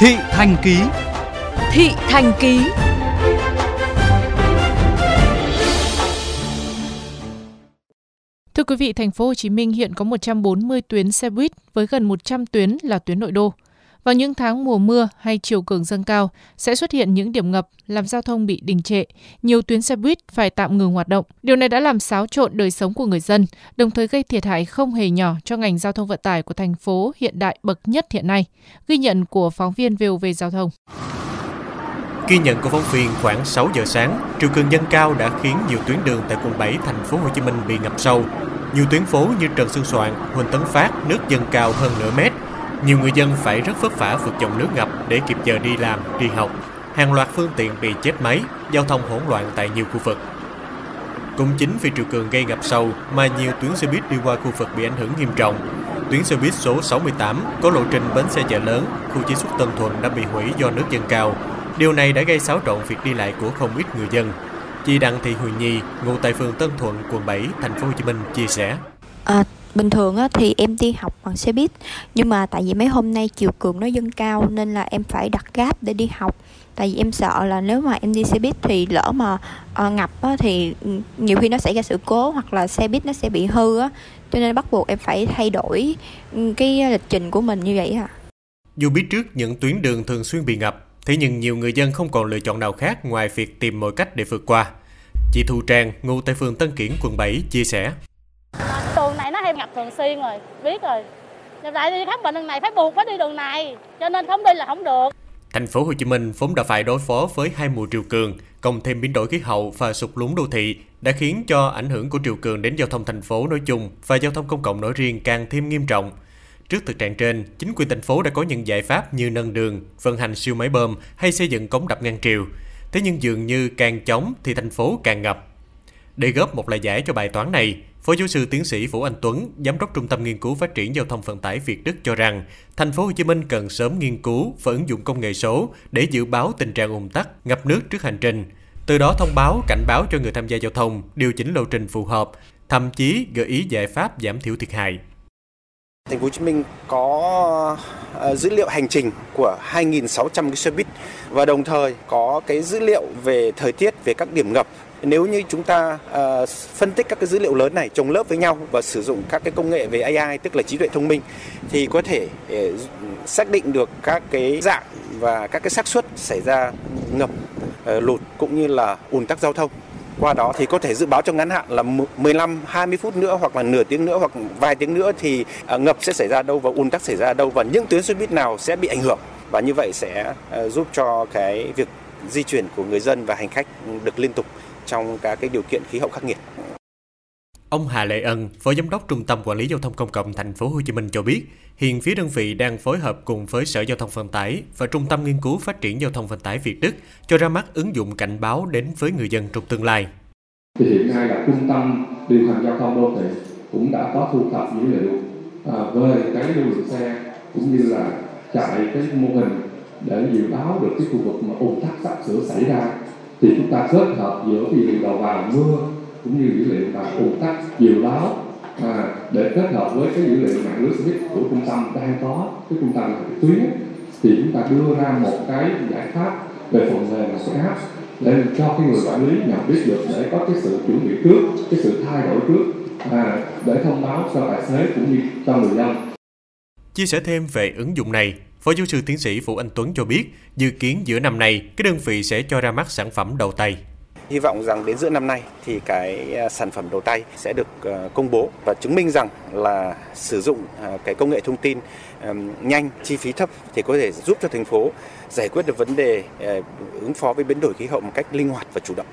Thị Thành Ký Thị Thành Ký Thưa quý vị, thành phố Hồ Chí Minh hiện có 140 tuyến xe buýt với gần 100 tuyến là tuyến nội đô. Vào những tháng mùa mưa hay chiều cường dâng cao sẽ xuất hiện những điểm ngập làm giao thông bị đình trệ, nhiều tuyến xe buýt phải tạm ngừng hoạt động. Điều này đã làm xáo trộn đời sống của người dân, đồng thời gây thiệt hại không hề nhỏ cho ngành giao thông vận tải của thành phố hiện đại bậc nhất hiện nay. Ghi nhận của phóng viên VOV Giao thông. Ghi nhận của phóng viên khoảng 6 giờ sáng, triều cường dâng cao đã khiến nhiều tuyến đường tại quận 7 thành phố Hồ Chí Minh bị ngập sâu. Nhiều tuyến phố như Trần Xuân Soạn, Huỳnh Tấn Phát nước dâng cao hơn nửa mét, nhiều người dân phải rất vất vả vượt dòng nước ngập để kịp giờ đi làm, đi học. Hàng loạt phương tiện bị chết máy, giao thông hỗn loạn tại nhiều khu vực. Cũng chính vì triều cường gây ngập sâu mà nhiều tuyến xe buýt đi qua khu vực bị ảnh hưởng nghiêm trọng. Tuyến xe buýt số 68 có lộ trình bến xe chợ lớn, khu chế xuất Tân Thuận đã bị hủy do nước dâng cao. Điều này đã gây xáo trộn việc đi lại của không ít người dân. Chị Đặng Thị Huyền Nhi, ngụ tại phường Tân Thuận, quận 7, thành phố Hồ Chí Minh chia sẻ. À, bình thường á, thì em đi học bằng xe buýt nhưng mà tại vì mấy hôm nay chiều cường nó dâng cao nên là em phải đặt gáp để đi học. Tại vì em sợ là nếu mà em đi xe buýt thì lỡ mà uh, ngập á, thì ừ, nhiều khi nó xảy ra sự cố hoặc là xe buýt nó sẽ bị hư á. Cho nên bắt buộc em phải thay đổi ừ, cái lịch trình của mình như vậy à dù biết trước những tuyến đường thường xuyên bị ngập thế nhưng nhiều người dân không còn lựa chọn nào khác ngoài việc tìm mọi cách để vượt qua. Chị Thu Trang, ngụ tại phường Tân Kiển, quận 7, chia sẻ ngập thường xuyên rồi biết rồi tại đi khám bệnh đường này phải buộc phải đi đường này cho nên không đi là không được Thành phố Hồ Chí Minh vốn đã phải đối phó với hai mùa triều cường, cộng thêm biến đổi khí hậu và sụt lún đô thị đã khiến cho ảnh hưởng của triều cường đến giao thông thành phố nói chung và giao thông công cộng nói riêng càng thêm nghiêm trọng. Trước thực trạng trên, chính quyền thành phố đã có những giải pháp như nâng đường, vận hành siêu máy bơm hay xây dựng cống đập ngăn triều. Thế nhưng dường như càng chống thì thành phố càng ngập. Để góp một lời giải cho bài toán này, Phó giáo sư tiến sĩ Vũ Anh Tuấn, giám đốc Trung tâm nghiên cứu phát triển giao thông vận tải Việt Đức cho rằng, thành phố Hồ Chí Minh cần sớm nghiên cứu và ứng dụng công nghệ số để dự báo tình trạng ùn tắc, ngập nước trước hành trình. Từ đó thông báo, cảnh báo cho người tham gia giao thông, điều chỉnh lộ trình phù hợp, thậm chí gợi ý giải pháp giảm thiểu thiệt hại. Thành phố Hồ Chí Minh có ờ, dữ liệu hành trình của 2.600 cái xe buýt và đồng thời có cái dữ liệu về thời tiết, về các điểm ngập nếu như chúng ta uh, phân tích các cái dữ liệu lớn này trồng lớp với nhau và sử dụng các cái công nghệ về AI tức là trí tuệ thông minh thì có thể uh, xác định được các cái dạng và các cái xác suất xảy ra ngập uh, lụt cũng như là ùn tắc giao thông. Qua đó thì có thể dự báo trong ngắn hạn là 15 20 phút nữa hoặc là nửa tiếng nữa hoặc vài tiếng nữa thì ngập sẽ xảy ra đâu và ùn tắc xảy ra đâu và những tuyến xe buýt nào sẽ bị ảnh hưởng. Và như vậy sẽ giúp cho cái việc di chuyển của người dân và hành khách được liên tục trong các cái điều kiện khí hậu khắc nghiệt. Ông Hà Lệ Ân, Phó Giám đốc Trung tâm Quản lý Giao thông Công cộng Thành phố Hồ Chí Minh cho biết, hiện phía đơn vị đang phối hợp cùng với Sở Giao thông Vận tải và Trung tâm Nghiên cứu Phát triển Giao thông Vận tải Việt Đức cho ra mắt ứng dụng cảnh báo đến với người dân trong tương lai. Thì hiện nay là Trung tâm điều hành giao thông đô thị cũng đã có thu thập dữ liệu à, về cái lưu lượng xe cũng như là chạy cái mô hình để dự báo được cái khu vực mà ùn tắc sắp sửa xảy ra thì chúng ta kết hợp giữa dữ liệu đầu vào mưa cũng như dữ liệu và ủng tắc chiều báo à, để kết hợp với cái dữ liệu mạng lưới xe của trung tâm đang có cái trung tâm là cái tuyến thì chúng ta đưa ra một cái giải pháp về phần mềm là cái app để cho cái người quản lý nhận biết được để có cái sự chuẩn bị trước cái sự thay đổi trước à, để thông báo cho tài xế cũng như cho người dân. Chia sẻ thêm về ứng dụng này, Phó giáo sư tiến sĩ Vũ Anh Tuấn cho biết, dự kiến giữa năm nay, cái đơn vị sẽ cho ra mắt sản phẩm đầu tay. Hy vọng rằng đến giữa năm nay thì cái à, sản phẩm đầu tay sẽ được à, công bố và chứng minh rằng là sử dụng à, cái công nghệ thông tin nhanh, chi phí thấp thì có thể giúp cho thành phố giải quyết được vấn đề ứng phó với biến đổi khí hậu một cách linh hoạt và chủ động.